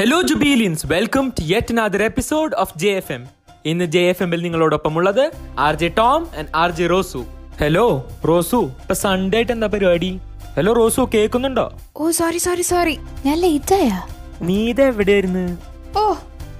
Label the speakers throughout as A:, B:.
A: Hello Jubileans welcome to yet another episode of J F M ഇന്ന് J F എമ്മിൽ നിങ്ങളോടൊപ്പമുള്ളത് R J Tom and R J Rose hello Rose ഇപ്പൊ Sunday ആയിട്ട് എന്താ പരിപാടി? Hello Rosu കേൾക്കുന്നുണ്ടോ?
B: Oh sorry sorry sorry ഞാൻ late
A: ആയാ. നീ ഇതെവിടെയായിരുന്നു?
B: ഓ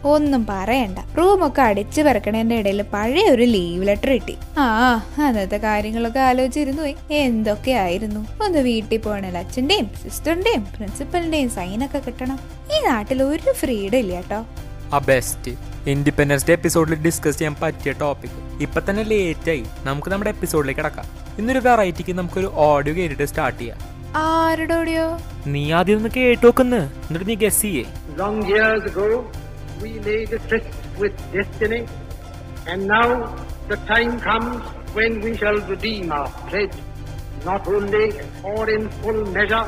B: ഒന്നും പറയണ്ട. റൂമൊക്കെ അടിച്ചു പറക്കണേന്റെ ഇടയിൽ പഴയ ഒരു ലീവ് ലെറ്റർ കിട്ടി. ആ അന്നത്തെ കാര്യങ്ങളൊക്കെ ആലോചിച്ചിരുന്നു പോയി. എന്തൊക്കെയായിരുന്നു ഒന്ന് വീട്ടിൽ പോകണ അച്ഛന്റെയും സിസ്റ്ററിന്റെയും പ്രിൻസിപ്പലിന്റെയും സൈനൊക്കെ കിട്ടണം. ഈ നാട്ടിൽ ഒരു ഫ്രീഡം ഇല്ല കേട്ടോ.
A: ആ ബെസ്റ്റ് ഇൻഡിപെൻഡൻസ് ഡേ എപ്പിസോഡിൽ ഡിസ്കസ് ചെയ്യാൻ പറ്റിയ ടോപ്പിക് ഇപ്പൊ തന്നെ ലേറ്റ് ആയി. നമുക്ക് നമ്മുടെ എപ്പിസോഡിലേക്ക് കിടക്കാം. ഇന്നൊരു വെറൈറ്റിക്ക് നമുക്കൊരു ഓഡിയോ കേട്ടിട്ട് സ്റ്റാർട്ട് ചെയ്യാം.
B: ആരുടെ ഓഡിയോ
A: നീ ആദ്യം ഒന്ന് കേട്ട് നോക്കുന്നു എന്നിട്ട് നീ ഗസ് ചെയ്യേ.
C: Long years ago, we made a tryst with destiny, and now the time comes when we shall redeem our pledge, not only or in full measure,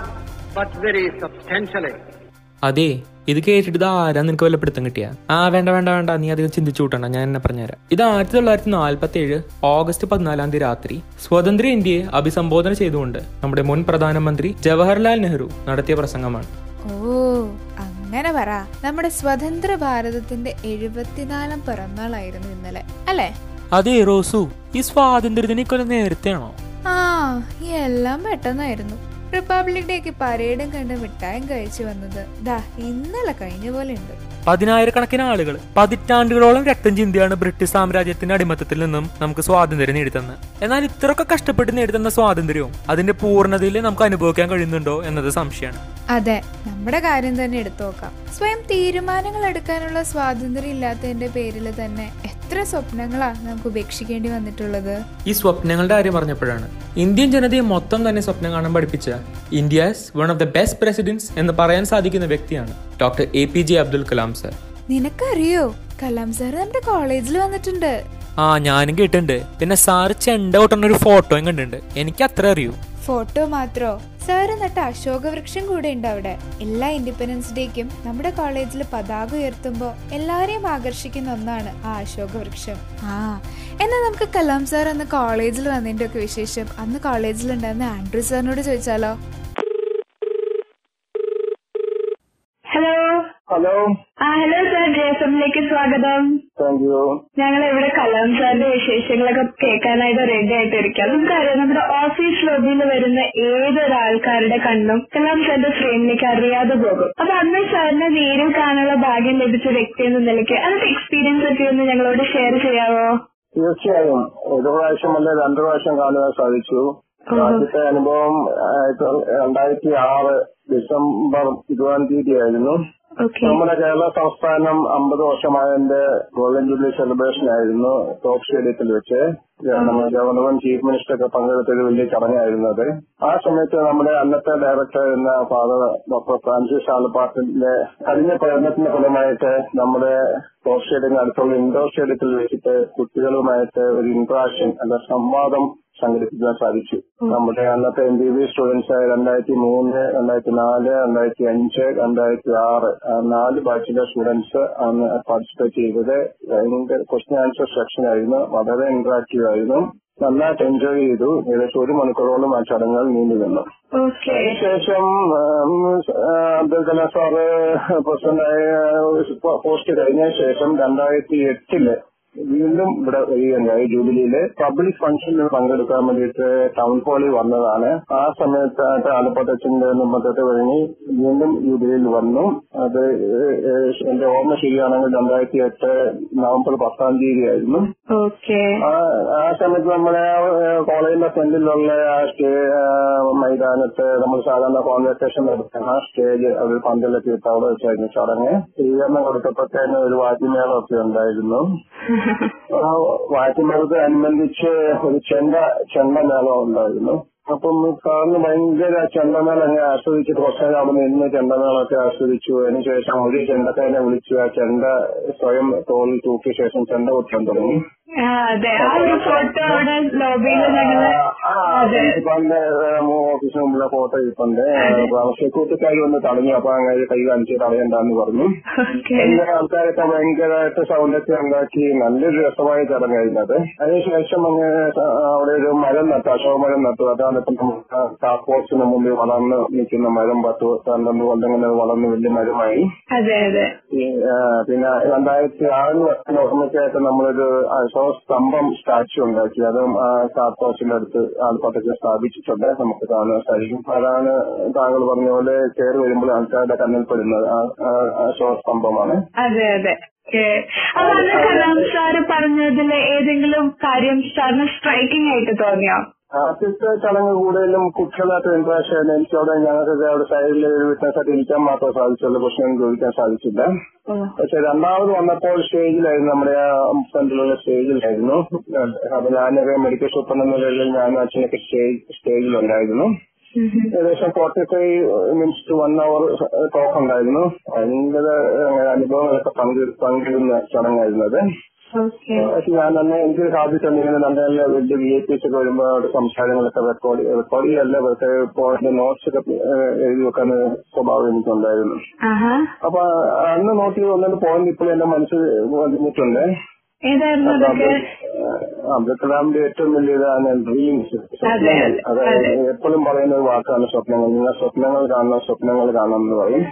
C: but very substantially.
A: അതെ ഇത് കേട്ടിട്ട് ഇത് ആരാ നിനക്ക് വല്ല പിടുത്തം കിട്ടിയ? ആ വേണ്ട വേണ്ട വേണ്ട നീ അധികം ചിന്തിച്ചു കൂട്ടണ്ട ഞാൻ എന്നെ പറഞ്ഞുതരാം. ഇത് ആയിരത്തി തൊള്ളായിരത്തി നാൽപ്പത്തി ഏഴ് ഓഗസ്റ്റ് പതിനാലാം തീയതി രാത്രി സ്വതന്ത്ര ഇന്ത്യയെ അഭിസംബോധന ചെയ്തുകൊണ്ട് നമ്മുടെ മുൻ പ്രധാനമന്ത്രി ജവഹർലാൽ നെഹ്റു നടത്തിയ പ്രസംഗമാണ്.
B: ഓ അങ്ങനെ പറ. നമ്മുടെ സ്വതന്ത്ര ഭാരതത്തിന്റെ എഴുപത്തിനാലാം പിറന്നാളായിരുന്നു ഇന്നലെ. അല്ലെ?
A: അതെ റോസു ഈ സ്വാതന്ത്ര്യത്തിനൊക്കെ നേരത്തെയാണോ?
B: ആ എല്ലാം പെട്ടെന്നായിരുന്നു. റിപ്പബ്ലിക് ഡേക്ക് പരേഡും കണ്ട് മിഠായും കഴിച്ചു വന്നത് ദാ ഇന്നലെ കഴിഞ്ഞ പോലെ ഉണ്ട്.
A: പതിനായിരക്കണക്കിന് ആളുകൾ പതിറ്റാണ്ടുകളോളം രക്തം ചിന്തിയാണ് ബ്രിട്ടീഷ് സാമ്രാജ്യത്തിന്റെ അടിമത്തത്തിൽ നിന്നും നമുക്ക് സ്വാതന്ത്ര്യം നേടിത്തന്ന്. എന്നാൽ ഇത്രയൊക്കെ കഷ്ടപ്പെട്ട് നേടിത്തന്ന സ്വാതന്ത്ര്യവും അതിന്റെ പൂർണതയിൽ നമുക്ക് അനുഭവിക്കാൻ കഴിയുന്നുണ്ടോ എന്നത് സംശയമാണ്.
B: അതെ നമ്മുടെ കാര്യം തന്നെ എടുത്തു നോക്കാം. സ്വയം തീരുമാനങ്ങൾ എടുക്കാനുള്ള സ്വാതന്ത്ര്യം ഇല്ലാത്തതിന്റെ പേരിൽ തന്നെ എത്ര സ്വപ്നങ്ങളാണ് നമുക്ക് ഉപേക്ഷിക്കേണ്ടി വന്നിട്ടുള്ളത്?
A: ഈ സ്വപ്നങ്ങളുടെ കാര്യം പറഞ്ഞപ്പോഴാണ് ഇന്ത്യൻ ജനതയെ മൊത്തം തന്നെ സ്വപ്നം കാണാൻ പഠിപ്പിച്ച India one of the best presidents എന്ന് പറയാൻ സാധിക്കുന്ന വ്യക്തിയാണ് doctor A P J Abdul Kalam. Sir.
B: നിനക്കറിയോ? കലാം സാർ നമ്മുടെ കോളേജിൽ വന്നിട്ടുണ്ട്.
A: ആ ഞാനും കേട്ടിട്ടുണ്ട്. പിന്നെ സാറ് ചെണ്ട ഒരു ഫോട്ടോയും കണ്ടിട്ടുണ്ട്. എനിക്ക് അത്ര അറിയൂ.
B: ഫോട്ടോ മാത്രോ? സാറ് നട്ട അശോക വൃക്ഷം കൂടെ ഉണ്ട് അവിടെ. എല്ലാ ഇൻഡിപെൻഡൻസ് ഡേക്കും നമ്മുടെ കോളേജിൽ പതാക ഉയർത്തുമ്പോ എല്ലാരെയും ആകർഷിക്കുന്ന ഒന്നാണ് ആ അശോക വൃക്ഷം ആ എന്നാൽ നമുക്ക് കലാം സാർ അന്ന് കോളേജിൽ വന്നതിന്റെ ഒക്കെ വിശേഷം. അന്ന് കോളേജിൽ ഉണ്ടായിരുന്ന ആൻഡ്രൂ സാറിനോട് ചോദിച്ചാലോ?
C: Hello,
D: ആ ഹലോ സാർ ജെ എസ് എമ്മിലേക്ക് സ്വാഗതം.
C: താങ്ക് യു
D: ഞങ്ങൾ ഇവിടെ കലാം സാറിന്റെ വിശേഷങ്ങളൊക്കെ കേൾക്കാനായിട്ട് റെഡി ആയിട്ട് ഇരിക്കാം നമുക്കറിയാം നമ്മുടെ ഓഫീസ് ലോബിയിൽ വരുന്ന ഏതൊരാൾക്കാരുടെ കണ്ണും കലാം സാറിന്റെ ഫ്രെയിമിലേക്ക് അറിയാതെ പോകും. അപ്പൊ അന്ന് സാറിനെ നേരിൽ കാണാനുള്ള ഭാഗ്യം ലഭിച്ച വ്യക്തി എന്ന നിലയ്ക്ക് അതിന്റെ എക്സ്പീരിയൻസ് ഒക്കെ ഒന്ന് ഞങ്ങളോട് ഷെയർ ചെയ്യാവോ?
C: തീർച്ചയായും. ഒരു പ്രാവശ്യം അല്ലെ രണ്ടു പ്രാവശ്യം കാണുവാൻ സാധിച്ചു. ആദ്യത്തെ അനുഭവം രണ്ടായിരത്തി ആറ് ഡിസംബർ ഇരുപതാം തീയതി ആയിരുന്നു നമ്മുടെ കേരള സംസ്ഥാനം അമ്പത് വർഷമായതിന്റെ ഗോൾഡൻ ജൂബിലി സെലിബ്രേഷൻ ആയിരുന്നു ടോപ്പ് സ്റ്റേഡിയത്തിൽ വെച്ച്. നമ്മുടെ ഗവർണറും ചീഫ് മിനിസ്റ്റർ ഒക്കെ പങ്കെടുത്ത ഒരു വലിയ ചടങ്ങായിരുന്നു അത്. ആ സമയത്ത് നമ്മുടെ അന്നത്തെ ഡയറക്ടർ എന്ന ഫാദർ ഡോക്ടർ ഫ്രാൻസിസ് ആലപ്പാട്ടിന്റെ കഴിഞ്ഞ പ്രയത്നത്തിന്റെ ഫലമായിട്ട് നമ്മുടെ ടോപ്പ് സ്റ്റേഡിയത്തിന് അടുത്തുള്ള ഇൻഡോർ സ്റ്റേഡിയത്തിൽ വെച്ചിട്ട് കുട്ടികളുമായിട്ട് ഒരു ഇന്ററാക്ഷൻ അല്ല സംവാദം സംഘടിപ്പിക്കാൻ സാധിച്ചു. നമ്മുടെ അന്നത്തെ എം ബി ബി സ്റ്റുഡൻസ് ആയ രണ്ടായിരത്തി മൂന്ന് രണ്ടായിരത്തി നാല് രണ്ടായിരത്തി അഞ്ച് രണ്ടായിരത്തി ആറ് നാല് ബാച്ചിലെ സ്റ്റുഡൻസ് അന്ന് പാർട്ടിസിപ്പേറ്റ് ചെയ്തത്. അതിന്റെ ക്വസ്റ്റ്യൻ ആൻസർ സെക്ഷൻ ആയിരുന്നു. വളരെ ഇന്ററാക്റ്റീവ് ആയിരുന്നു. നന്നായിട്ട് എൻജോയ് ചെയ്തു. ഏകദേശം ഒരു മണിക്കൂറോളം ആ ചടങ്ങുകൾ നീണ്ടു നിന്നു. അതിനുശേഷം അബ്ദുൽ കലാം സാറ് പ്രസിഡന്റായ പോസ്റ്റ് കഴിഞ്ഞ ശേഷം രണ്ടായിരത്തി എട്ടിൽ വീണ്ടും ഇവിടെ വരികയുണ്ടായി ജൂബിലിയിൽ പബ്ലിക് ഫംഗ്ഷനിൽ പങ്കെടുക്കാൻ വേണ്ടിയിട്ട് ടൗൺ ഹാളിൽ വന്നതാണ്. ആ സമയത്തായിട്ട് ആലപ്പട്ടച്ചന്റെ നിർബന്ധത്തെ കഴിഞ്ഞ് വീണ്ടും ജൂബിലിയിൽ വന്നു. അത് എന്റെ ഓർമ്മ ശരിയാണെങ്കിൽ രണ്ടായിരത്തി എട്ട് നവംബർ പത്താം തീയതി ആയിരുന്നു ആ സമയത്ത് നമ്മുടെ കോളേജിന്റെ ഫ്രണ്ടിലുള്ള ആ സ്റ്റേ മൈതാനത്ത് നമ്മൾ സാധാരണ കോൺവെർസേഷൻ നടത്തുന്ന ആ സ്റ്റേജ് അത് പന്തലൊക്കെ ഇട്ട് അവിടെ വെച്ചായിരുന്നു ചടങ്ങ്. സ്വീകരണം കൊടുത്തപ്പോഴത്തേന് ഒരു വാദ്യമേളമൊക്കെ ഉണ്ടായിരുന്നു. ആ വാദ്യമേളത്തെ അനുബന്ധിച്ച് ഒരു ചെണ്ട ചെണ്ടമേളം ഉണ്ടായിരുന്നു. അപ്പം സാറിന് ഭയങ്കര ചെണ്ടമേളം അങ്ങനെ ആസ്വദിച്ചിട്ട് കുറച്ച് നേരം അവിടെ നിന്ന് ചെണ്ടമേളമൊക്കെ ആസ്വദിച്ചു. അതിനുശേഷം ഒരു ചെണ്ടക്കാരനെ വിളിച്ചു. ആ ചെണ്ട സ്വയം തോളിൽ തൂക്കിയ ശേഷം ചെണ്ട കൊട്ടാൻ തുടങ്ങി.
D: ആ അതെ. ആ ഒരു ഫോട്ടോ അവിടെ ലോബിയിൽ ഞങ്ങൾ
C: ആ ഇപ്പന്റെ ഓഫീസിന് മുമ്പിലെ ഫോട്ടോ ഇപ്പണ്ട് സെക്യൂരിറ്റിക്കാർ വന്ന് തടഞ്ഞു. അപ്പൊ അങ്ങനെ കൈ കാണിച്ച് തടയണ്ടെന്ന് പറഞ്ഞു. എല്ലാ ആൾക്കാരൊക്കെ ഭയങ്കരമായിട്ട് സൗണ്ടൊക്കെ ഉണ്ടാക്കി നല്ലൊരു രസമായ ചടങ്ങായിരുന്നു അത് അതിനുശേഷം അങ്ങ് അവിടെ ഒരു മരം നട്ടു. അശോക മരം നട്ടു. അതാണ് ഇപ്പം കാപ്പോസിന് മുമ്പിൽ വളർന്ന് നിൽക്കുന്ന മരം പത്ത് പന്ത്രണ്ട് കൊല്ലങ്ങനെ വളർന്ന് വലിയ മരമായി. പിന്നെ രണ്ടായിരത്തി ആറിന് ഓർമ്മയ്ക്കായിട്ട് നമ്മളൊരു അശോക സ്തംഭം സ്റ്റാച്ചു ഉണ്ടാക്കി. അതും കാപ്പോസിന്റെ അടുത്ത് ആൾപ്പാട്ടൊക്കെ സ്ഥാപിച്ചിട്ടുണ്ട്. നമുക്ക് കാണാൻ സാധിക്കും അതാണ് താങ്കൾ പറഞ്ഞ പോലെ കയറി വരുമ്പോൾ ആൾക്കാരുടെ കണ്ണിൽ പെടുന്നത് ആ അശോക
D: അതെ അതെ. അതാണ് കലാം സാറ് പറഞ്ഞതിൽ ഏതെങ്കിലും കാര്യം സാറിന് സ്ട്രൈക്കിംഗ് ആയിട്ട് തോന്നിയോ?
C: ആദ്യത്തെ ചടങ്ങ് കൂടുതലും കുട്ടികളായിട്ട് ഇൻട്രാക്ഷൻ എനിക്ക് അവിടെ ഞങ്ങൾക്ക് അവിടെ സൈഡിൽ ഒരു വിറ്റ്നസ് ഇരിക്കാൻ മാത്രമേ സാധിച്ചുള്ളൂ. പ്രശ്നം ചോദിക്കാൻ സാധിച്ചില്ല. പക്ഷെ രണ്ടാമത് വന്നപ്പോൾ സ്റ്റേജിലായിരുന്നു നമ്മുടെ ആ സെന്ററിലുള്ള സ്റ്റേജിലായിരുന്നു അപ്പൊ ഞാനൊക്കെ മെഡിക്കൽ സൂപ്പർ എന്ന നിലയിൽ ഞാനും അച്ഛനൊക്കെ സ്റ്റേജ് സ്റ്റേജിലുണ്ടായിരുന്നു ഏകദേശം forty five minutes to one hour talk ഉണ്ടായിരുന്നു. ഭയങ്കര അനുഭവങ്ങളൊക്കെ പങ്കു പങ്കിടുന്ന ചടങ്ങായിരുന്നു അത്. ഞാൻ തന്നെ എനിക്ക് സാധിച്ചിട്ടുണ്ട് ഇങ്ങനെ നല്ല നല്ല വലിയ വി ഐ പിസ് ഒക്കെ വരുമ്പോൾ അവിടെ സംസാരങ്ങളൊക്കെ റെക്കോർഡ് റെക്കോർഡ് ചെയ്യല്ല. പക്ഷേ പോയിന്റ് നോട്ട്സ് ഒക്കെ എഴുതി വെക്കാൻ സ്വഭാവം എനിക്കുണ്ടായിരുന്നു. അപ്പൊ അന്ന് നോട്ട് ചെയ്ത് വന്നിട്ട് പോയിന്റ് ഇപ്പോഴും എന്റെ മനസ്സിൽ വന്നിട്ടുണ്ട്.
D: ഏതായിരുന്നു അതൊക്കെ?
C: ഏറ്റവും വലിയ ഇതാണ് ഡ്രീംസ്
D: അതെ, അതെ.
C: അതായത് എപ്പോഴും പറയുന്ന ഒരു വാക്കാണ് സ്വപ്നങ്ങൾ. നിങ്ങൾ സ്വപ്നങ്ങൾ കാണണം സ്വപ്നങ്ങൾ കാണണം എന്ന് പറയും.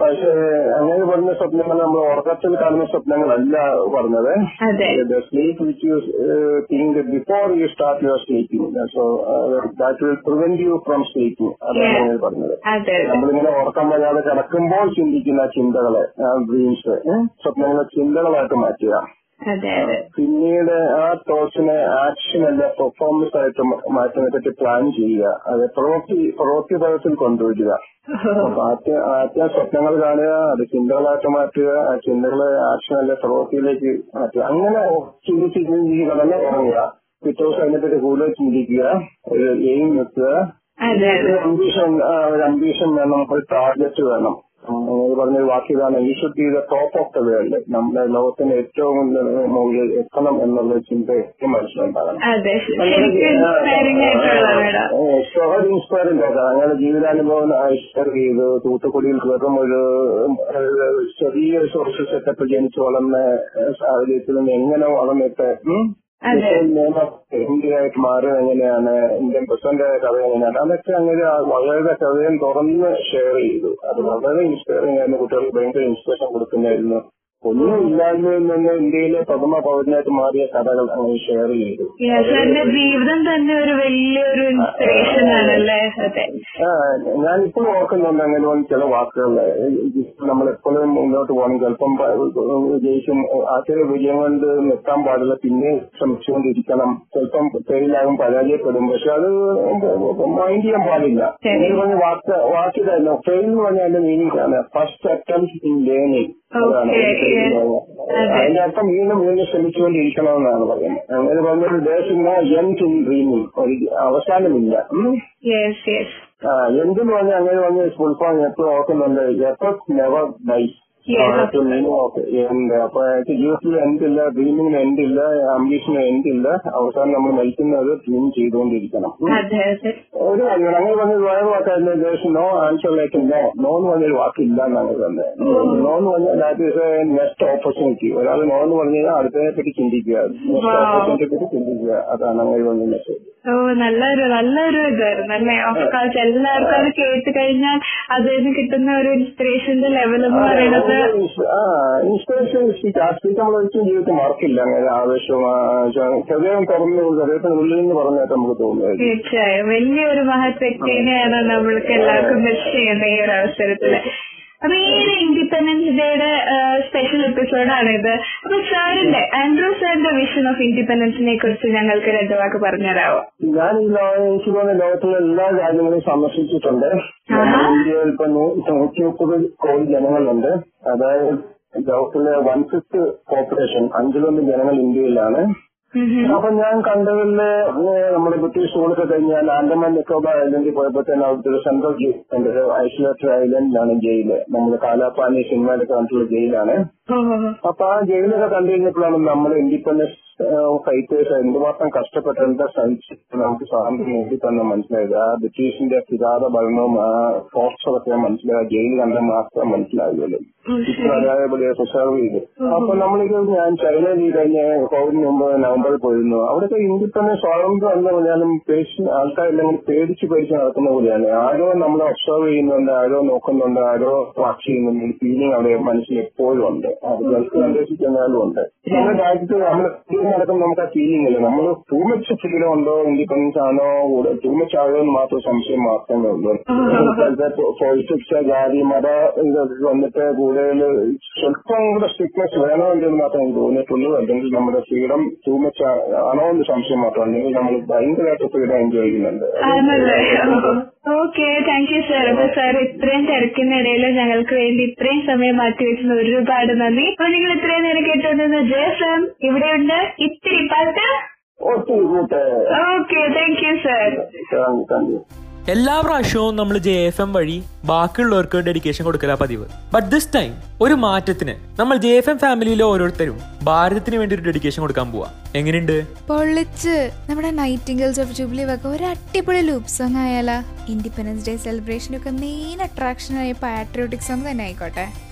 C: പക്ഷേ അങ്ങനെ പറഞ്ഞ സ്വപ്നങ്ങൾ നമ്മൾ ഉറക്കത്തിൽ കാണുന്ന സ്വപ്നങ്ങളല്ല പറഞ്ഞത്.
D: അതെ.
C: Which you think before you start your sleeping so that will prevent you from sleeping. അതാണ് പറഞ്ഞത്. നമ്മളിങ്ങനെ ഉറക്കം വരാതെ കിടക്കുമ്പോൾ ചിന്തിക്കുന്ന ചിന്തകളെ ഡ്രീംസ് സ്വപ്നങ്ങളെ ചിന്തകളായിട്ട് മാറ്റുക.
D: അതെ അതെ.
C: പിന്നീട് ആ തോട്ട്സിനെ ആക്ഷൻ അല്ല പെർഫോമൻസ് ആയിട്ട് മാറ്റാനെ പറ്റി പ്ലാൻ ചെയ്യുക. അത് പ്രവൃത്തി പ്രവൃത്തി തലത്തിൽ കൊണ്ടുവരിക. അപ്പൊ ആദ്യം ആദ്യം സ്വപ്നങ്ങൾ കാണുക അത് ചിന്തകളായിട്ട് മാറ്റുക ആ ചിന്തകളെ ആക്ഷൻ അല്ല പ്രവൃത്തിയിലേക്ക് മാറ്റുക. അങ്ങനെ ചിന്തിച്ച് ചിന്തിച്ച് കടന്ന് ഉറങ്ങുക പിറ്റേ ദിവസം അതിനെപ്പറ്റി കൂടുതൽ ചിന്തിക്കുക ഒരു എയിം വെക്കുക. ഒരു അംബീഷൻ ഒരു അംബീഷൻ വേണം ഒരു ടാർഗറ്റ് വേണം. നിങ്ങൾ വാക്ക് ഇതാണ് ഈ should be the top of the world നമ്മുടെ ലോകത്തിന്റെ ഏറ്റവും മുകളിൽ എത്തണം എന്നുള്ള ചിന്ത ഏറ്റവും മനസ്സിലുണ്ടാകണം
D: ഇൻസ്പയറിംഗ് ആയിട്ടുള്ള മേഡം
C: ഇൻസ്പയറിംഗ് ആക്കാം അങ്ങനെ ജീവിതാനുഭവം ഇൻസ്പയർ ചെയ്ത്. തൂത്തുക്കുടിയിൽ വെറും ഒരു ചെറിയൊരു ചെറിയ സോഷ്യൽ സെറ്റപ്പ് ജനിച്ചു വളർന്ന സാഹചര്യത്തിൽ നിന്ന് എങ്ങനെ വളർന്നിട്ട് ഇന്ത്യയായിട്ട് മാറുക എങ്ങനെയാണ്? ഇന്ത്യൻ പ്രസിഡന്റ് കഥ എങ്ങനെയാണ്? അതൊക്കെ അങ്ങനെ വളരെ കഥയും തുറന്ന് ഷെയർ ചെയ്തു. അത് വളരെ ഇൻസ്പയറിംഗ് ആയിരുന്നു. കുട്ടികൾക്ക് ഭയങ്കര ഇൻസ്പിറേഷൻ കൊടുക്കുന്നതായിരുന്നു. ഒന്നും ഇല്ലായ്മയിൽ നിന്ന് ഇന്ത്യയിലെ പ്രഥമ പൗരനായിട്ട് മാറിയ കഥകൾ ഷെയർ ചെയ്തു.
D: ജീവിതം തന്നെ ഒരു വലിയൊരു ഇൻസ്പിറേഷൻ ആണല്ലേ?
C: ആ, ഞാനിപ്പോഴും ഓർക്കുന്നുണ്ട് അങ്ങനെ ചില വാക്കുകൾ. നമ്മൾ എപ്പോഴും മുന്നോട്ട് പോകണം. ചിലപ്പം ജയിച്ചും ജയിക്കും ആദ്യ വിജയം കൊണ്ട് നിർത്താൻ പാടില്ല. പിന്നെ ശ്രമിച്ചുകൊണ്ടിരിക്കണം. ചിലപ്പം ഫെയിലാകും പരാജയപ്പെടും. പക്ഷെ അത് മൈൻഡ് ചെയ്യാൻ പാടില്ല. വാക്ക് വാക്കിലായിരുന്നു ഫെയിൽ എന്ന് പറഞ്ഞാൽ മീനിങ് ആണ് ഫസ്റ്റ് അറ്റംപ്റ്റ് ഇൻ ലേണിംഗ് അതിന്റെ അർത്ഥം വീണ്ടും വീണ്ടും ശ്രമിച്ചുകൊണ്ടിരിക്കണമെന്നാണ് പറയുന്നത്. അങ്ങനെ പറഞ്ഞൊരു ദേശം എൻഡ് ഇൻ ഡ്രീമിങ് ഒരു അവസാനമില്ല. എന്തും എന്തെന്ന് പറഞ്ഞാൽ അങ്ങനെ വന്ന് ഫുൾ ഫോം എപ്പോഴും ഓർക്കുന്നുണ്ട്. എപ്പോ നെവർ ഡൈ
D: Yes.
C: എന്ത് അപ്പൊ എനിക്ക് ജീവിതത്തിൽ എന്തില്ല ഡ്രീമിങ്ങിന് എന്തില്ല അംബീഷന് എന്തില്ല അവസാനം നമ്മൾ നയിക്കുന്നത് ഡ്രീം ചെയ്തുകൊണ്ടിരിക്കണം. ഒരു അങ്ങനെ പറഞ്ഞൊരു വേറെ വാക്കായിരുന്നു ദേശം no answer like no no എന്ന് പറഞ്ഞൊരു വാക്കില്ല എന്നാണ് തന്നെ നോ എന്ന് പറഞ്ഞാൽ that is a next opportunity ഒരാൾ നോ എന്ന് പറഞ്ഞു കഴിഞ്ഞാൽ അടുത്തതിനെ പറ്റി ചിന്തിക്കുക. നെക്സ്റ്റ്. ഓപ്പർച്യൂണിറ്റിയെ പറ്റി ചിന്തിക്കുക. അതാണ് അങ്ങനെ പറഞ്ഞ മെസ്സേജ്
D: ഓ നല്ലൊരു നല്ലൊരു ഇതായിരുന്നു അല്ലേ? ഓഫ് കോഴ്സ് എല്ലാവർക്കും അത് കേട്ട് കഴിഞ്ഞാൽ അതിൽ നിന്ന് കിട്ടുന്ന ഒരു ഇൻസ്പിറേഷന്റെ ലെവൽ എന്ന് പറയുന്നത്
C: ഇൻസ്പിറേഷൻ ജീവിതത്തിൽ അങ്ങനെ ആവേശവും ഹൃദയം തുറന്നു നിന്ന് നമുക്ക് തോന്നുന്നത്
D: തീർച്ചയായും. വലിയൊരു മഹത് വ്യക്തിനെയാണ് നമ്മൾക്ക് എല്ലാവർക്കും മിസ് ചെയ്യുന്ന ഈ ഒരു അവസരത്തിൽ. അപ്പൊ ഈ ഒരു ഇൻഡിപെൻഡൻസ് ഡേയുടെ സ്പെഷ്യൽ എപ്പിസോഡാണ് ഇത്. അപ്പൊ സാറിന്റെ ആൻഡ്രൂ സാറിന്റെ വിഷൻ ഓഫ് ഇൻഡിപെൻഡൻസിനെ കുറിച്ച് ഞങ്ങൾക്ക് രണ്ടു വാക്ക് പറഞ്ഞുതരാമോ
C: ഞാൻ ഈ എനിക്ക് തോന്നുന്ന ലോകത്തിലെ എല്ലാ രാജ്യങ്ങളും സന്ദർശിച്ചിട്ടുണ്ട്. ഇന്ത്യയിൽ ഇപ്പൊ നൂറ്റി മുപ്പത് കോടി ജനങ്ങളുണ്ട്. അതായത് ലോകത്തിലെ വൺ ഫിഫ്ത്ത് പോപ്പുലേഷൻ അഞ്ചിലൊന്ന് ജനങ്ങൾ ഇന്ത്യയിലാണ്. അപ്പൊ ഞാൻ കണ്ടതിൽ നമ്മുടെ ബ്രിട്ടീഷ് റൂളൊക്കെ കഴിഞ്ഞാൽ ആൻഡമാൻ നിക്കോബാർ ഐലൻഡിൽ പോയപ്പോ തന്നെ അവിടുത്തെ ഒരു സെൻട്രൽ ജയിൽ ഒരു ഐസൊലേറ്റഡ് ഐലൻഡിലാണ് ജയിൽ. നമ്മുടെ കാലാപ്പാനി സിനിമയിലൊക്കെ കണ്ടിട്ടുള്ള ജയിലാണ്. അപ്പൊ ആ ജയിലൊക്കെ കണ്ടു കഴിഞ്ഞപ്പോഴാണ് നമ്മൾ ഇൻഡിപെൻഡൻസ് ഫൈറ്റേഴ്സ് എന്തുമാത്രം കഷ്ടപ്പെട്ട് എന്താ സഹിച്ച് നമുക്ക് സ്വാതന്ത്ര്യം നേടി തന്നെ മനസ്സിലായത്. ആ ബ്രിട്ടീഷിന്റെ കിരാത ഭരണവും ആ ഫോർട്സൊക്കെ മനസ്സിലായി. ജയിൽ കണ്ട മാത്രം മനസ്സിലാകുമല്ലോ ഇത്ര അതേപോലെ പ്രിസർവ് ചെയ്ത് അപ്പൊ നമ്മളിത് ഞാൻ ചൈനയിൽ കഴിഞ്ഞ കോവിഡിന് മുമ്പ് നവംബറിൽ പോയിരുന്നു. അവിടുത്തെ ഇൻഡിപെൻഡൻസ് സ്വാതന്ത്ര്യം എന്ന് പറഞ്ഞാലും പേഷ്യൻ ആൾക്കാരില്ലെങ്കിൽ പേടിച്ച് പേടിച്ച് നടക്കുന്ന പോലെയാണ്. ആരോ നമ്മളെ ഒബ്സർവ് ചെയ്യുന്നുണ്ട് ആരോ നോക്കുന്നുണ്ട് ആരോ വാച്ച് ചെയ്യുന്നുണ്ട് ഈ ഫീലിംഗ് അവിടെ മനസ്സിൽ എപ്പോഴും ഉണ്ട്. അത് ഗൾഫ് ചെന്നാലും ഉണ്ട്. നമ്മുടെ രാജ്യത്ത് നമ്മൾ നടക്കുമ്പോൾ നമുക്ക് ആ ഫീലിംഗ് ഇല്ല? നമ്മൾ ടൂ മച്ച് ഫീലം ഉണ്ടോ? ഇൻഡിപെൻഡൻസ് ആണോ ടൂ മച്ച് ആണോ എന്ന് മാത്രം സംശയം മാത്രമേ ഉള്ളൂ. പൊളിറ്റിക്സ് ജാതി മത ഇതൊക്കെ വന്നിട്ട് കൂടുതൽ സ്വല്പം കൂടെ സ്ട്രിക്ട്നെസ് വേണോ എന്ന് മാത്രമേ എനിക്ക് തോന്നിയിട്ടുള്ളൂ. അല്ലെങ്കിൽ നമ്മുടെ ഫ്രീഡം ടൂ മച്ച് ആണോ എന്ന് സംശയം മാത്രം അല്ലെങ്കിൽ നമ്മൾ ഭയങ്കരമായിട്ട് ഫ്രീഡം എൻജോയ് ചെയ്യുന്നുണ്ട്.
D: ഓക്കെ താങ്ക് യു സർ അപ്പൊ സാർ ഇത്രയും തിരക്കിനിടയിൽ ഞങ്ങൾക്ക് വേണ്ടി ഇത്രയും സമയം മാറ്റി വെച്ചത് ഒരുപാട് നന്ദി. അപ്പൊ നിങ്ങൾ ഇത്രയും നേരം കേട്ടോണ്ടിരുന്ന ജയസം ഇവിടെയുണ്ട്. ഇത്തിരി പാട്ട് ഓക്കെ താങ്ക് യു സാർ
A: എല്ലാ പ്രാവശ്യവും നമ്മൾ ജെ എഫ് എം വഴി ബാക്കിയുള്ളവർക്ക് ഡെഡിക്കേഷൻ കൊടുക്കല പതിവ്. ബട്ട് ദിസ് ടൈം ഒരു മാറ്റത്തിന് നമ്മൾ ജെ എഫ് എം ഫാമിലിയിലെ ഓരോരുത്തരും ഭാരതത്തിന് വേണ്ടി ഒരു ഡെഡിക്കേഷൻ കൊടുക്കാൻ പോവാ. എങ്ങനെയുണ്ട്?
B: പൊള്ളിച്ച് നമ്മുടെ നൈറ്റിംഗൽസ് ഓഫ് ജൂബിലി വക ഒരു അടിപൊളി ലൂപ്പ് സോങ് ആയാലാ. ഇൻഡിപെൻഡൻസ് ഡേ സെലിബ്രേഷനൊക്കെ മെയിൻ അട്രാക്ഷൻ ആയ പാട്രിയോട്ടിക് സോങ് തന്നെ ആയിക്കോട്ടെ.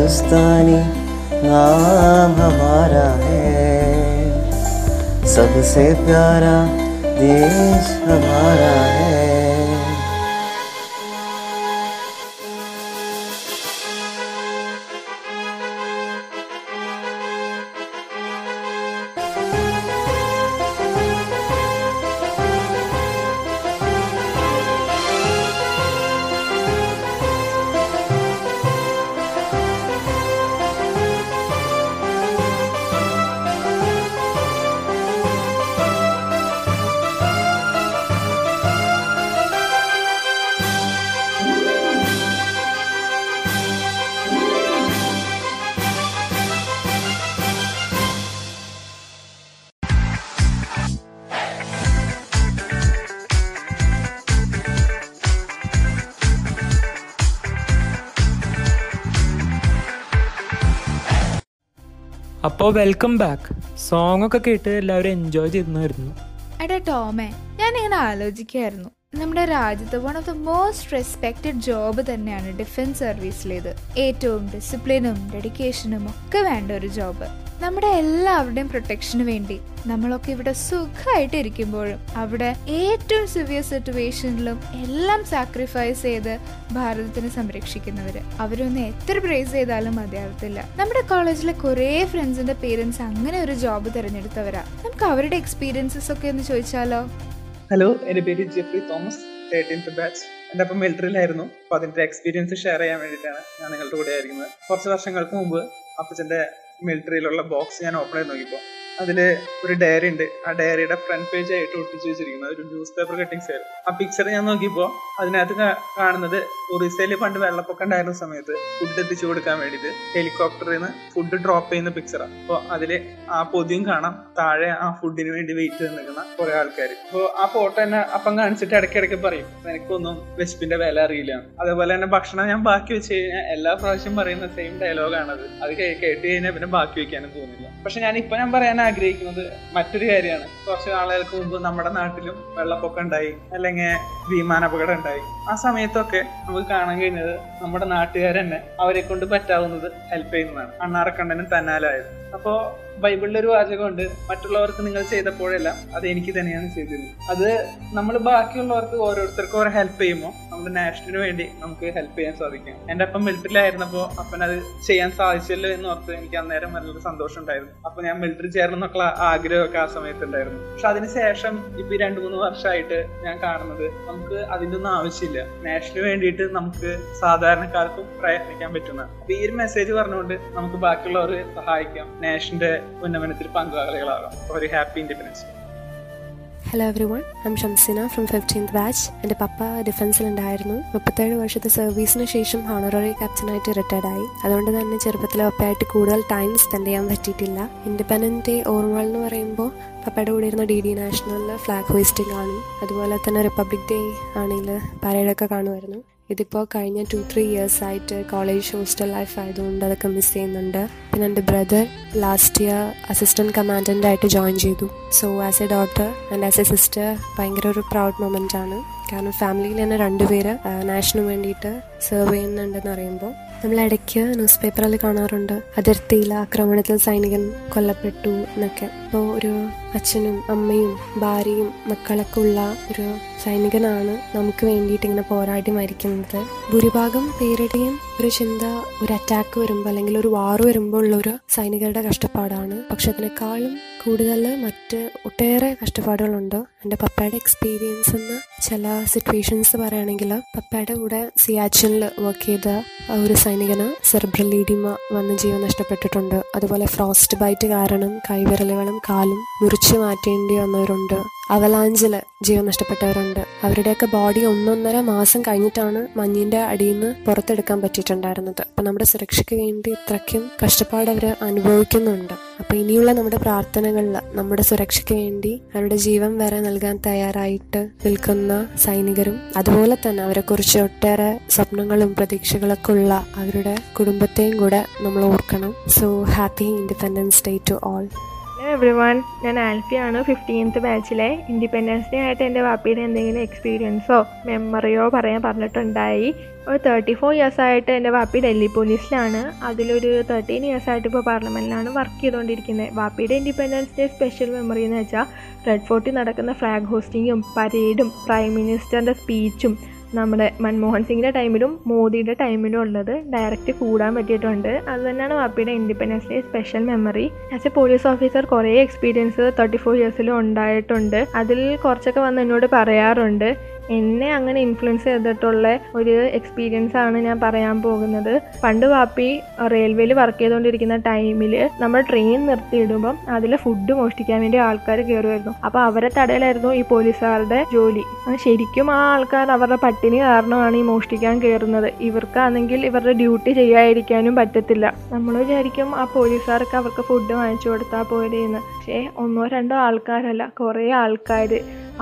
E: हिंदुस्तानी नाम हमारा है। सबसे प्यारा देश हमारा है।
A: അപ്പോൾ വെൽക്കം ബാക്ക് സോങ് ഒക്കെ കേട്ട് എല്ലാവരും എൻജോയ്
B: എടാ ടോമേ ഞാൻ ഇങ്ങനെ ആലോചിക്കായിരുന്നു. നമ്മുടെ രാജ്യത്ത് one of the most respected job തന്നെയാണ് ഡിഫൻസ് സർവീസിലേത് ഏറ്റവും ഡിസിപ്ലിനും ഡെഡിക്കേഷനും ഒക്കെ വേണ്ട ഒരു ജോബ് നമ്മുടെ എല്ലാവരുടെയും പ്രൊട്ടക്ഷന് വേണ്ടി നമ്മളൊക്കെ ഇവിടെ സുഖമായിട്ട് ഇരിക്കുമ്പോഴും അവിടെ ഏറ്റവും സിവിയർ സിറ്റുവേഷനിലും എല്ലാം സാക്രിഫൈസ് ചെയ്ത് ഭാരതത്തിനെ സംരക്ഷിക്കുന്നവര്. അവരൊന്ന് എത്ര പ്രേസ് ചെയ്താലും മതിയാവത്തില്ല. നമ്മുടെ കോളേജിലെ കുറേ ഫ്രണ്ട്സിന്റെ പേരൻസ് അങ്ങനെ ഒരു ജോബ് തിരഞ്ഞെടുത്തവരാ. നമുക്ക് അവരുടെ എക്സ്പീരിയൻസസ് ഒക്കെ ഒന്ന് ചോദിച്ചാലോ?
F: ഹലോ എന്റെ പേര് ജെഫ്രി തോമസ് തേർട്ടീൻത്ത് ബാച്ച് എന്റെ അപ്പം മിലിറ്ററിയിലായിരുന്നു അപ്പോൾ അതിന്റെ എക്സ്പീരിയൻസ് ഷെയർ ചെയ്യാൻ വേണ്ടിയിട്ടാണ് ഞാൻ നിങ്ങളുടെ കൂടെ ആയിരിക്കുന്നത്. കുറച്ച് വർഷങ്ങൾക്ക് മുമ്പ് അപ്പച്ചന്റെ മിലിറ്ററിയിലുള്ള ബോക്സ് ഞാൻ ഓപ്പൺ ചെയ്ത് നോക്കിയപ്പോൾ അതിൽ ഒരു ഡയറി ഉണ്ട്. ആ ഡയറിയുടെ ഫ്രണ്ട് പേജ് ആയിട്ട് ഒട്ടിച്ചു വെച്ചിരിക്കുന്നത്. ഒരു ന്യൂസ് പേപ്പർ കട്ടിങ്സ് ആയിരുന്നു ആ പിക്ചർ ഞാൻ നോക്കിയപ്പോൾ അതിനകത്ത് കാണുന്നത് ഒറീസയിൽ പണ്ട് വെള്ളപ്പൊക്കം ഉണ്ടായിരുന്ന സമയത്ത് ഫുഡ് എത്തിച്ചു കൊടുക്കാൻ വേണ്ടിയിട്ട് ഹെലികോപ്റ്ററിൽ നിന്ന് ഫുഡ് ഡ്രോപ്പ് ചെയ്യുന്ന പിക്ചറാണ് അപ്പോൾ അതിൽ ആ പൊതിയും കാണാം. താഴെ ആ ഫുഡിന് വേണ്ടി വെയിറ്റ് ചെയ്ത് നിൽക്കുന്ന കുറെ ആൾക്കാർ അപ്പോൾ ആ ഫോട്ടോ തന്നെ അപ്പം കാണിച്ചിട്ട് ഇടയ്ക്കിടയ്ക്ക് പറയും എനിക്കൊന്നും വിശപ്പിന്റെ വില അറിയില്ല. അതേപോലെ തന്നെ ഭക്ഷണം ഞാൻ ബാക്കി വെച്ച് കഴിഞ്ഞാൽ എല്ലാ പ്രാവശ്യം പറയുന്ന സെയിം ഡയലോഗാണത് അത് കേട്ട് കഴിഞ്ഞാൽ പിന്നെ ബാക്കി വെക്കാനും തോന്നില്ല. പക്ഷെ ഞാൻ ഇപ്പൊ ഞാൻ പറയാൻ ആഗ്രഹിക്കുന്നത് മറ്റൊരു കാര്യമാണ്. കുറച്ച് നാളുകൾക്ക് മുമ്പ് നമ്മുടെ നാട്ടിലും വെള്ളപ്പൊക്കം ഉണ്ടായി അല്ലെങ്കിൽ വിമാനാപകടം ഉണ്ടായി. ആ സമയത്തൊക്കെ നമുക്ക് കാണാൻ കഴിഞ്ഞത് നമ്മുടെ നാട്ടുകാർ തന്നെ അവരെ കൊണ്ട് പറ്റാവുന്നത് ഹെൽപ്പ് ചെയ്യുന്നതാണ്. അണ്ണാറക്കണ്ണനും തന്നാലായത്. അപ്പോ ബൈബിളിൽ ഒരു വാചകമുണ്ട് മറ്റുള്ളവർക്ക് നിങ്ങൾ ചെയ്തപ്പോഴെല്ലാം അത് എനിക്ക് തന്നെയാണ് ചെയ്തിരുന്നത്. അത് നമ്മൾ ബാക്കിയുള്ളവർക്ക് ഓരോരുത്തർക്കും ഓരോ ഹെൽപ്പ് ചെയ്യുമ്പോൾ നമ്മുടെ നാഷണലിന് വേണ്ടി നമുക്ക് ഹെൽപ്പ് ചെയ്യാൻ സാധിക്കും. എന്റെ അപ്പം അപ്പൻ അത് ചെയ്യാൻ സാധിച്ചല്ലോ എന്ന് ഓർത്ത് എനിക്ക് അന്നേരം നല്ലൊരു സന്തോഷം ഉണ്ടായിരുന്നു. അപ്പൊ ഞാൻ മിലിറ്ററി ചേർന്നൊക്കെ ആഗ്രഹമൊക്കെ ആ സമയത്ത് ഉണ്ടായിരുന്നു പക്ഷെ അതിനുശേഷം ഇപ്പൊ രണ്ടു മൂന്ന് വർഷമായിട്ട് ഞാൻ കാണുന്നത് നമുക്ക് അതിന്റെ ഒന്നും ആവശ്യമില്ല. നാഷന് വേണ്ടിയിട്ട് നമുക്ക് സാധാരണക്കാർക്കും പ്രയത്നിക്കാൻ പറ്റുന്ന. അപ്പൊ ഈ ഒരു മെസ്സേജ് പറഞ്ഞുകൊണ്ട് നമുക്ക് ബാക്കിയുള്ളവരെ സഹായിക്കാം. നാഷന്റെ ഉന്നമനത്തിൽ പങ്കാളികളാകാം. ഒരു happy
G: independence hello everyone I'm Shamsina from fifteenth batch എന്റെ പപ്പ ഡിഫൻസിലുണ്ടായിരുന്നു. മുപ്പത്തേഴ് വർഷത്തെ സർവീസിന് ശേഷം ഹോണററി ക്യാപ്റ്റനായിട്ട് റിട്ടയർഡായി അതുകൊണ്ട് തന്നെ ചെറുപ്പത്തിലെ പപ്പയായിട്ട് കൂടുതൽ ടൈം സ്പെൻഡ് ചെയ്യാൻ പറ്റിയിട്ടില്ല. ഇൻഡിപെൻഡന്റ് ഡേ ഓർമ്മകൾ എന്ന് പറയുമ്പോൾ പപ്പയുടെ കൂടെ ഇരുന്ന ഡി ഡി നാഷണലിൽ ഫ്ലാഗ് ഹോയിസ്റ്റിംഗ് കാണും അതുപോലെ തന്നെ റിപ്പബ്ലിക് ഡേ ആണെങ്കിൽ പരേഡൊക്കെ കാണുമായിരുന്നു. ഇതിപ്പോൾ കഴിഞ്ഞ ടു ത്രീ ഇയേഴ്സ് ആയിട്ട് കോളേജ് ഹോസ്റ്റൽ ലൈഫ് ആയതുകൊണ്ട് അതൊക്കെ മിസ് ചെയ്യുന്നുണ്ട്. പിന്നെ എന്റെ brother last year assistant commandant ആയിട്ട് ജോയിൻ ചെയ്തു. So as a daughter and as a sister ഭയങ്കര ഒരു പ്രൗഡ് മൊമെന്റ് ആണ്. കാരണം ഫാമിലിയിൽ തന്നെ രണ്ടുപേര് നാഷന് വേണ്ടിയിട്ട് സെർവ് ചെയ്യുന്നുണ്ടെന്ന് പറയുമ്പോൾ നമ്മൾ ഇടയ്ക്ക് ന്യൂസ് പേപ്പറിൽ കാണാറുണ്ട്. അതിർത്തിയിലെ ആക്രമണത്തിൽ സൈനികൻ കൊല്ലപ്പെട്ടു എന്നൊക്കെ. അപ്പോൾ ഒരു അച്ഛനും അമ്മയും ഭാര്യയും മക്കളൊക്കെ ഉള്ള ഒരു സൈനികനാണ് നമുക്ക് വേണ്ടിയിട്ട് ഇങ്ങനെ പോരാടി മരിക്കുന്നത് ഭൂരിഭാഗം പേരുടെയും ഒരു ചിന്ത ഒരു അറ്റാക്ക് വരുമ്പോൾ അല്ലെങ്കിൽ ഒരു വാർ വരുമ്പോൾ ഉള്ള ഒരു സൈനികരുടെ കഷ്ടപ്പാടാണ്. പക്ഷെ അതിനേക്കാളും കൂടുതൽ മറ്റ് ഒട്ടേറെ കഷ്ടപ്പാടുകളുണ്ട്. എന്റെ പപ്പയുടെ എക്സ്പീരിയൻസ് എന്ന് ചില സിറ്റുവേഷൻസ് പറയുകയാണെങ്കിൽ പപ്പയുടെ കൂടെ സിയാച്ചിനിൽ വർക്ക് ചെയ്ത ഒരു സൈനികന് സെർബ്രൽ ലീഡിമ വന്ന് ജീവൻ നഷ്ടപ്പെട്ടിട്ടുണ്ട്. അതുപോലെ ഫ്രോസ്റ്റ് ബൈറ്റ് കാരണം കൈവിരലുകളും കാലും മുറിച്ചു മാറ്റേണ്ടി വന്നവരുണ്ട്. അവലാഞ്ചിൽ ജീവൻ നഷ്ടപ്പെട്ടവരുണ്ട്. അവരുടെയൊക്കെ ബോഡി ഒന്നൊന്നര മാസം കഴിഞ്ഞിട്ടാണ് മഞ്ഞിന്റെ അടിയിൽ നിന്ന് പുറത്തെടുക്കാൻ പറ്റിയിട്ടുണ്ടായിരുന്നത്. അപ്പൊ നമ്മുടെ സുരക്ഷയ്ക്ക് വേണ്ടി ഇത്രയ്ക്കും കഷ്ടപ്പാട് അവർ അനുഭവിക്കുന്നുണ്ട്. അപ്പൊ ഇനിയുള്ള നമ്മുടെ പ്രാർത്ഥനകളിൽ നമ്മുടെ സുരക്ഷയ്ക്ക് വേണ്ടി അവരുടെ ജീവൻ വരെ നൽകാൻ തയ്യാറായിട്ട് നിൽക്കുന്ന സൈനികരും അതുപോലെ തന്നെ അവരെ കുറിച്ച് ഒട്ടേറെ സ്വപ്നങ്ങളും പ്രതീക്ഷകളൊക്കെ ഉള്ള അവരുടെ കുടുംബത്തെയും കൂടെ നമ്മൾ ഓർക്കണം. So happy independence day
H: to all everyone ഞാൻ ആൽഫിയാണ്. ഫിഫ്റ്റീൻത്ത് ബാച്ചിലെ ഇൻഡിപെൻഡൻസ് ഡേ ആയിട്ട് എന്റെ വാപ്പിയുടെ എന്തെങ്കിലും എക്സ്പീരിയൻസോ മെമ്മറിയോ പറയാൻ പറഞ്ഞിട്ടുണ്ടായി. ഒരു തേർട്ടി ഫോർ ഇയേഴ്സ് ആയിട്ട് എന്റെ വാപ്പി ഡൽഹി പോലീസിലാണ് അതിലൊരു തേർട്ടീൻ ഇയേഴ്സ് ആയിട്ട് ഇപ്പോൾ പാർലമെന്റിലാണ് വർക്ക് ചെയ്തുകൊണ്ടിരിക്കുന്നത് വാപ്പിയുടെ ഇൻഡിപെൻഡൻസ് ഡേ സ്പെഷ്യൽ മെമ്മറി എന്ന് വെച്ചാൽ റെഡ് ഫോർട്ടിൽ നടക്കുന്ന ഫ്ലാഗ് ഹോസ്റ്റിങ്ങും പരേഡും പ്രൈം മിനിസ്റ്ററിന്റെ സ്പീച്ചും നമ്മുടെ മൻമോഹൻ സിംഗിന്റെ ടൈമിലും മോദിയുടെ ടൈമിലും ഉള്ളത് ഡയറക്റ്റ് കൂടാൻ പറ്റിയിട്ടുണ്ട്. അത് തന്നെയാണ് വാപ്പിയുടെ independence day special memory as a police officer കുറേ എക്സ്പീരിയൻസ് തേർട്ടി ഫോർ ഇയേഴ്സിലും ഉണ്ടായിട്ടുണ്ട്. അതിൽ കുറച്ചൊക്കെ വന്ന് എന്നോട് പറയാറുണ്ട്. എന്നെ അങ്ങനെ ഇൻഫ്ലുവൻസ് ചെയ്തിട്ടുള്ള ഒരു എക്സ്പീരിയൻസ് ആണ് ഞാൻ പറയാൻ പോകുന്നത്. പണ്ട് വാപ്പി റെയിൽവേയിൽ വർക്ക് ചെയ്തുകൊണ്ടിരിക്കുന്ന ടൈമിൽ നമ്മൾ ട്രെയിൻ നിർത്തിയിടുമ്പം അതിൽ ഫുഡ് മോഷ്ടിക്കാൻ വേണ്ടി ആൾക്കാർ കയറുമായിരുന്നു അപ്പോൾ അവരെ തടയലായിരുന്നു ഈ പോലീസുകാരുടെ ജോലി. ശരിക്കും ആ ആൾക്കാർ അവരുടെ പട്ടിണി കാരണമാണ് ഈ മോഷ്ടിക്കാൻ കയറുന്നത് ഇവർക്കാണെങ്കിൽ ഇവരുടെ ഡ്യൂട്ടി ചെയ്യാതിരിക്കാനും പറ്റത്തില്ല. നമ്മൾ വിചാരിക്കും ആ പോലീസുകാർക്ക് അവർക്ക് ഫുഡ് വാങ്ങിച്ചു കൊടുത്താൽ പോരെയെന്ന് പക്ഷേ ഒന്നോ രണ്ടോ ആൾക്കാരല്ല കുറേ ആൾക്കാർ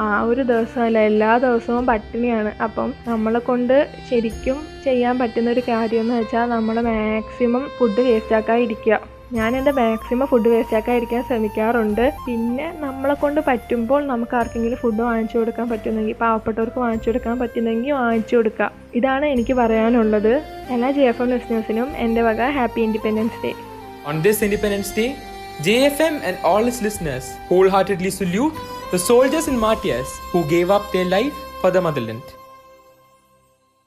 H: ആ ഒരു ദിവസമല്ല എല്ലാ ദിവസവും പട്ടിണിയാണ്. അപ്പം നമ്മളെ കൊണ്ട് ശരിക്കും ചെയ്യാൻ പറ്റുന്ന ഒരു കാര്യം എന്ന് വെച്ചാൽ നമ്മൾ മാക്സിമം ഫുഡ് വേസ്റ്റാക്കാതിരിക്കുക ഞാൻ എന്റെ മാക്സിമം ഫുഡ് വേസ്റ്റാക്കാതിരിക്കാൻ ശ്രമിക്കാറുണ്ട്. പിന്നെ നമ്മളെ കൊണ്ട് പറ്റുമ്പോൾ നമുക്ക് ആർക്കെങ്കിലും ഫുഡ് വാങ്ങിച്ചു കൊടുക്കാൻ പറ്റുന്നെങ്കിൽ പാവപ്പെട്ടവർക്ക് വാങ്ങിച്ചു കൊടുക്കാൻ പറ്റുന്നെങ്കിൽ വാങ്ങിച്ചു കൊടുക്കുക. ഇതാണ് എനിക്ക് പറയാനുള്ളത്. എല്ലാ ജെ എഫ് എം ലിസ്നേഴ്സിനും എന്റെ വക happy independence day
A: on this independence day J F M and all is its whole heartedly salute the soldiers and martyrs who gave up their life for the motherland.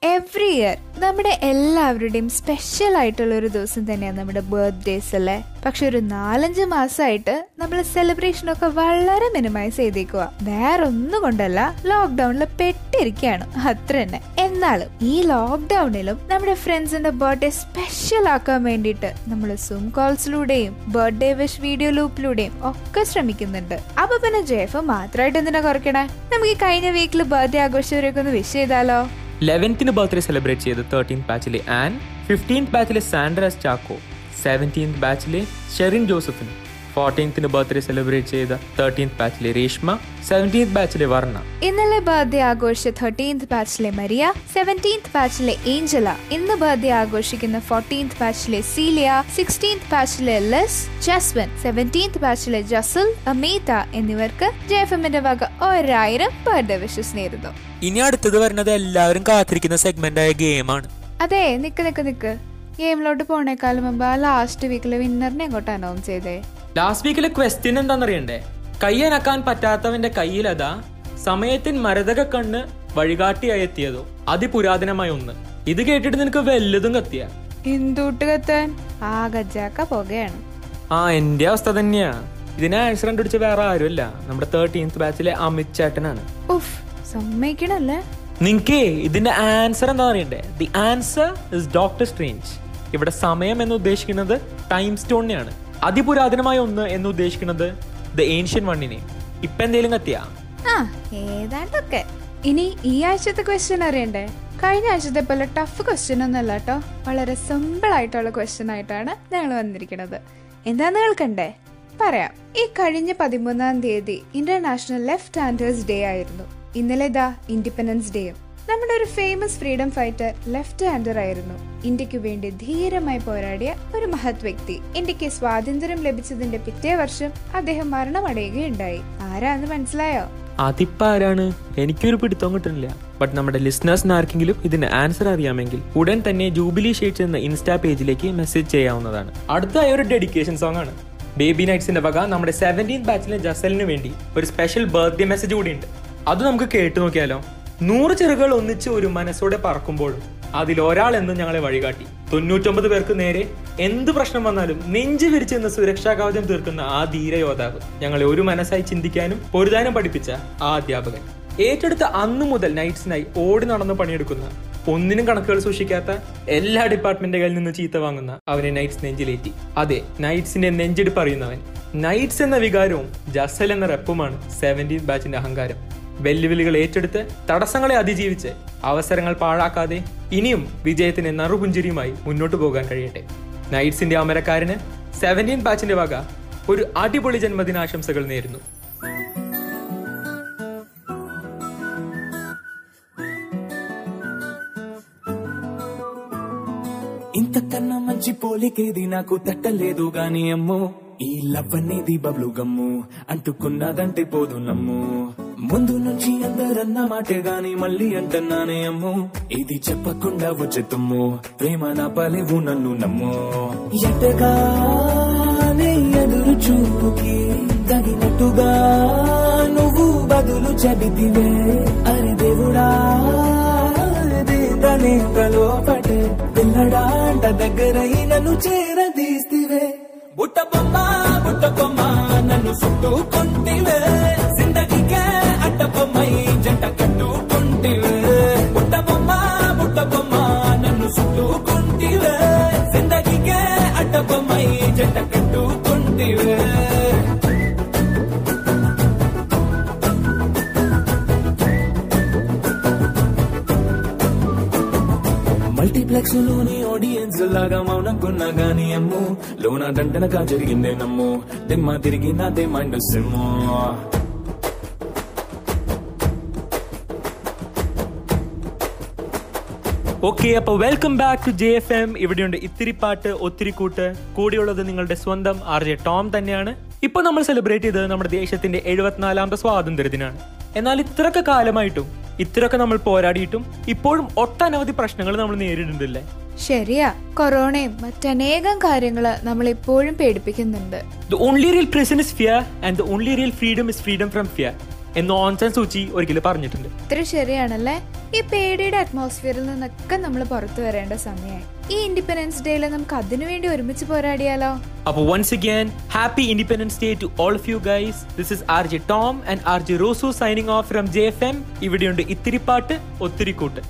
B: Every year നമ്മുടെ എല്ലാവരുടെയും special ആയിട്ടുള്ള ഒരു ദിവസം തന്നെയാണ് നമ്മുടെ birthdays അല്ലേ? പക്ഷെ ഒരു നാലഞ്ച് മാസമായിട്ട് നമ്മൾ സെലിബ്രേഷൻ ഒക്കെ വളരെ മിനിമൈസ് ചെയ്തേക്കുക വേറെ ഒന്നും കൊണ്ടല്ല ലോക്ക്ഡൌണിൽ പെട്ടിരിക്കുകയാണ് അത്ര തന്നെ. എന്നാലും ഈ ലോക്ക്ഡൌണിലും നമ്മുടെ ഫ്രണ്ട്സിന്റെ ബർത്ത്ഡേ സ്പെഷ്യൽ ആക്കാൻ വേണ്ടിയിട്ട് നമ്മൾ സൂം കോൾസിലൂടെയും ബർത്ത്ഡേ വിഷ് വീഡിയോ ലൂപ്പിലൂടെയും ഒക്കെ ശ്രമിക്കുന്നുണ്ട്. അപ്പൊ പിന്നെ ജേഫ് മാത്രമായിട്ട് എന്തിനാ കുറയ്ക്കണേ? നമുക്ക് ഈ കഴിഞ്ഞ വീക്കിൽ ബർത്ത്ഡേ ആഘോഷിച്ചവരൊക്കെ ഒന്ന് വിഷ് ചെയ്താലോ?
A: ലെവൻത്തിന് ബർത്ത്ഡേ സെലിബ്രേറ്റ് ചെയ്ത് തേർട്ടീൻത് ബാച്ചിലെ ആൻ ഫിഫ്റ്റീൻത് ബാച്ചിലെ സാൻഡ്രാസ് ചാക്കോ സെവന്റീൻത് ബാച്ചിലെ ഷെറിൻ ജോസഫിന്. ഫോർട്ടീൻത്തിന് ബർത്ത്ഡേ സെലിബ്രേറ്റ് ചെയ്ത തേർട്ടീൻത് ബാച്ചിലെ രേഷ്മ സെവന്റീൻത് ബാച്ചിലെ വർണ.
B: ഇന്നലെ ബർത്ത്ഡേ ആഘോഷിച്ച തേർട്ടീൻത് ബാച്ചിലെ മരിയ സെവന്റീൻത് ബാച്ചിലെ ഏഞ്ചല. ഇന്ന് ബർത്ത്ഡേ ആഘോഷിക്കുന്ന ഫോർട്ടീൻത് ബാച്ചിലെ സീലിയ സിക്സ്റ്റീൻത് ബാച്ചിലെ ലെസ് ജസ്വൻ സെവന്റീൻത് ബാച്ചിലെ ജസൽ അമീത എന്നിവർക്ക് ജെഫമിന്റെ വക ഒരായിരം ബർത്ത്ഡേ വിഷസ് നേരുന്നു.
A: ഇനി അടുത്തത് വരുന്നത് എല്ലാവരും കാത്തിരിക്കുന്ന സെഗ്മെന്റ് ആയ ഗെയിമാണ്
B: അതെ നിക്ക് നിക്ക് നിക്ക്. ഗെയിമിലോട്ട് പോണേക്കാളും മുമ്പ് ആ ലാസ്റ്റ് വീക്കിലെ വിന്നറിനെ എങ്ങോട്ട് അനൗൺസ് ചെയ്തേ.
A: ലാസ്റ്റ് വീക്കിലെ ക്വസ്റ്റ്യൻ എന്താണെന്നറിയണ്ടേ കയ്യനക്കാൻ പറ്റാത്തവന്റെ കയ്യിലതാ സമയത്തിൻ മരതക കണ്ണ് വഴികാട്ടിയായി എത്തിയതോ? അതിപുരാതനമായ ഒന്ന്. ഇത് കേട്ടിട്ട് നിനക്ക് വല്ലതും കത്തിയ.
B: ഹിന്ദൂട്ട് കത്താൻ ആ ഗജാക്ക പുകയാണ്.
A: ആ എന്റെ അവസ്ഥ തന്നെയാ. ഇതിനെ ആൻസർ കണ്ടുപിടിച്ച വേറെ ആരുമല്ല. നമ്മുടെ തേർട്ടീൻത്ത് ബാച്ചിലെ അമിത് ചേട്ടനാണ്.
B: ഉഫ് സമ്മതിക്കണല്ലേ?
A: നിങ്ങക്കേ ഇതിന്റെ ആൻസർ എന്താ അറിയണ്ടേ the answer is Doctor Strange ഇവിടെ സമയം എന്ന് ഉദ്ദേശിക്കുന്നത് ടൈം സ്റ്റോണിനെയാണ് അതിപുരാതനമായ ഒന്ന് എന്ന് ഉദ്ദേശിക്കുന്നത് ദ ഏൻഷ്യൻ വണ്ണിനെ ഇപ്പൊ എന്തേലും കത്തിയാ?
B: ആ ഏതാണ്ടൊക്കെ. ഇനി ഈ ആഴ്ചത്തെ ക്വസ്റ്റ്യൻ അറിയണ്ടേ? കഴിഞ്ഞ ആഴ്ചത്തെ പോലെ ടഫ് ക്വസ്റ്റ്യൻ ഒന്നല്ല കേട്ടോ വളരെ സിമ്പിൾ ആയിട്ടുള്ള ക്വസ്റ്റ്യൻ ആയിട്ടാണ് ഞങ്ങൾ വന്നിരിക്കുന്നത്. എന്താന്ന് കേൾക്കണ്ടേ? പറയാം. ഈ കഴിഞ്ഞ പതിമൂന്നാം തീയതി ഇന്റർനാഷണൽ ലെഫ്റ്റ് ഹാൻഡേഴ്സ് ഡേ ആയിരുന്നു. ഇന്നലെ ദാ ഇൻഡിപെൻഡൻസ് ഡേയും നമ്മുടെ ഒരു famous freedom fighter left hander ആയിരുന്നു. ഇന്ത്യയ്ക്ക് വേണ്ടി ധീരമായി പോരാടിയ ഒരു മഹത് വ്യക്തി. ഇന്ത്യയ്ക്ക് സ്വാതന്ത്ര്യം ലഭിച്ചതിന്റെ പിറ്റേ വർഷം അദ്ദേഹം മരണമടയുകയുണ്ടായി. ആരാന്ന് മനസ്സിലായോ?
A: അതിപ്പാരാണ്? എനിക്കൊരു പിടുത്തം കിട്ടുന്നില്ല. ബട്ട് നമ്മുടെ ലിസ്ണേഴ്സിന് ആർക്കെങ്കിലും ഇതിന് ആൻസർ അറിയാമെങ്കിൽ ഉടൻ തന്നെ ജൂബിലി ഷേറ്റ് എന്ന ഇൻസ്റ്റാ പേജിലേക്ക് മെസ്സേജ് ചെയ്യാവുന്നതാണ്. അടുത്തായ ഒരു ഡെഡിക്കേഷൻ സോങ് ആണ്. ബേബി നൈറ്റ്സിന്റെ വക നമ്മുടെ സെവന്റീൻ ബാച്ചിലെ ജസലിന് വേണ്ടി ഒരു സ്പെഷ്യൽ ബർത്ത്ഡേ മെസ്സേജ് കൂടി ഉണ്ട് അത് നമുക്ക് കേട്ടു നോക്കിയാലോ? നൂറ് ചെറുകൾ ഒന്നിച്ച് ഒരു മനസ്സോടെ പറക്കുമ്പോൾ അതിൽ ഒരാൾ എന്നും ഞങ്ങളെ വഴികാട്ടി. തൊണ്ണൂറ്റൊമ്പത് പേർക്ക് നേരെ എന്ത് പ്രശ്നം വന്നാലും നെഞ്ചു വിരിച്ച് നിന്ന് സുരക്ഷാ കവചം തീർക്കുന്ന ആ ധീര യോദ്ധാവ് ഞങ്ങളെ ഒരു മനസ്സായി ചിന്തിക്കാനും പൊരുതാനും പഠിപ്പിച്ച ആ അധ്യാപകൻ. ഏറ്റെടുത്ത അന്നു മുതൽ നൈറ്റ്സിനായി ഓടി നടന്ന് പണിയെടുക്കുന്ന ഒന്നിനും കണക്കുകൾ സൂക്ഷിക്കാത്ത എല്ലാ ഡിപ്പാർട്ട്മെന്റുകളിൽ നിന്ന് ചീത്ത വാങ്ങുന്ന അവനെ നൈറ്റ്സ് നെഞ്ചിലേറ്റി. അതെ നൈറ്റ്സിന്റെ നെഞ്ചെടുപ്പ് അറിയുന്നവൻ. നൈറ്റ്സ് എന്ന വികാരവും ജസൽ എന്ന റെപ്പുമാണ് സെവന്റീൻ ബാച്ചിന്റെ അഹങ്കാരം. വെല്ലുവിളികൾ ഏറ്റെടുത്ത് തടസ്സങ്ങളെ അതിജീവിച്ച് അവസരങ്ങൾ പാഴാക്കാതെ ഇനിയും വിജയത്തിന് നറുപുഞ്ചിരിയുമായി മുന്നോട്ട് പോകാൻ കഴിയട്ടെ നൈറ്റ്സിന്റെ അമരക്കാരന് സെവൻറ്റീൻ ബാച്ചിന്റെ വക ഒരു അടിപൊളി ജന്മദിനാശംസകൾ നേരുന്നു
I: ఇంతకన్నా మంచి పోలికేది నాకు తట్టలేదు గాని అమ్మో ఈ లవ్ అనేది బబ్లు గమ్ము అంటుకున్నదంటే పోదు నమ్ము ముందు నుంచి అందరన్న మాటే గాని మళ్ళీ అంటున్నానే అమ్ము. ఇది చెప్పకుండా వచ్చే తుమ్ము ప్రేమ నా పలేవు నన్ను నమ్ము. ఎటగానే ఎదురు చూపుకి తగినట్టుగా నువ్వు బదులు చెబితివే. అరే దేవుడా దీంతనే లోపటే పిల్లడాంట దగ్గరై నన్ను చేరదీస్తివే. బుట్ట బొమ్మ బుట్ట బొమ్మ నన్ను చుట్టుకుంటివే. దండనగా జరిగిందే నమ్ము దిమ్మ తిరిగి నాదే మైండ్ సిమ్ము
A: ഓക്കെ അപ്പൊ welcome back to J F M ഇവിടെയുണ്ട് ഇത്തിരി പാട്ട് ഒത്തിരി കൂട്ട് കൂടിയുള്ളത് നിങ്ങളുടെ സ്വന്തം ആർ ജെ ടോം തന്നെയാണ് ഇപ്പൊ നമ്മൾ സെലിബ്രേറ്റ് ചെയ്തത് നമ്മുടെ ദേശത്തിന്റെ എഴുപത്തിനാലാമത്തെ സ്വാതന്ത്ര്യ ദിനാണ് എന്നാൽ ഇത്രയൊക്കെ കാലമായിട്ടും ഇത്രയൊക്കെ നമ്മൾ പോരാടിയിട്ടും ഇപ്പോഴും ഒട്ടനവധി പ്രശ്നങ്ങൾ നമ്മൾ നേരിടുന്നില്ലേ
B: ശരിയാ. കൊറോണയും മറ്റനേകം കാര്യങ്ങൾ നമ്മൾ ഇപ്പോഴും പേടിപ്പിക്കുന്നുണ്ട്.
A: The only real prison is fear and the only real freedom is freedom from fear എന്ന് ഓൺസൻ സൂചി ഒരിക്കലും പറഞ്ഞിട്ടുണ്ട്.
B: ഇത്ര ശരിയാണല്ലേ? ഈ പേടിയുടെ അറ്റ്മോസ്ഫിയറിൽ നിന്നൊക്കെ നമ്മൾ പുറത്തു വരേണ്ട സമയമായി. ഈ ഇൻഡിപെൻഡൻസ് ഡേയിൽ നമുക്ക് അതിനുവേണ്ടി ഒരുമിച്ച് പോരാടിയാലോ?
A: അപ്പോൾ once again happy independence day to all of you guys this is R J Tom and R J Rose signing off from J F M ഇവിടെയുണ്ട് ഇത്തിരി പാട്ട് ഒത്തിരി കൂട്ട്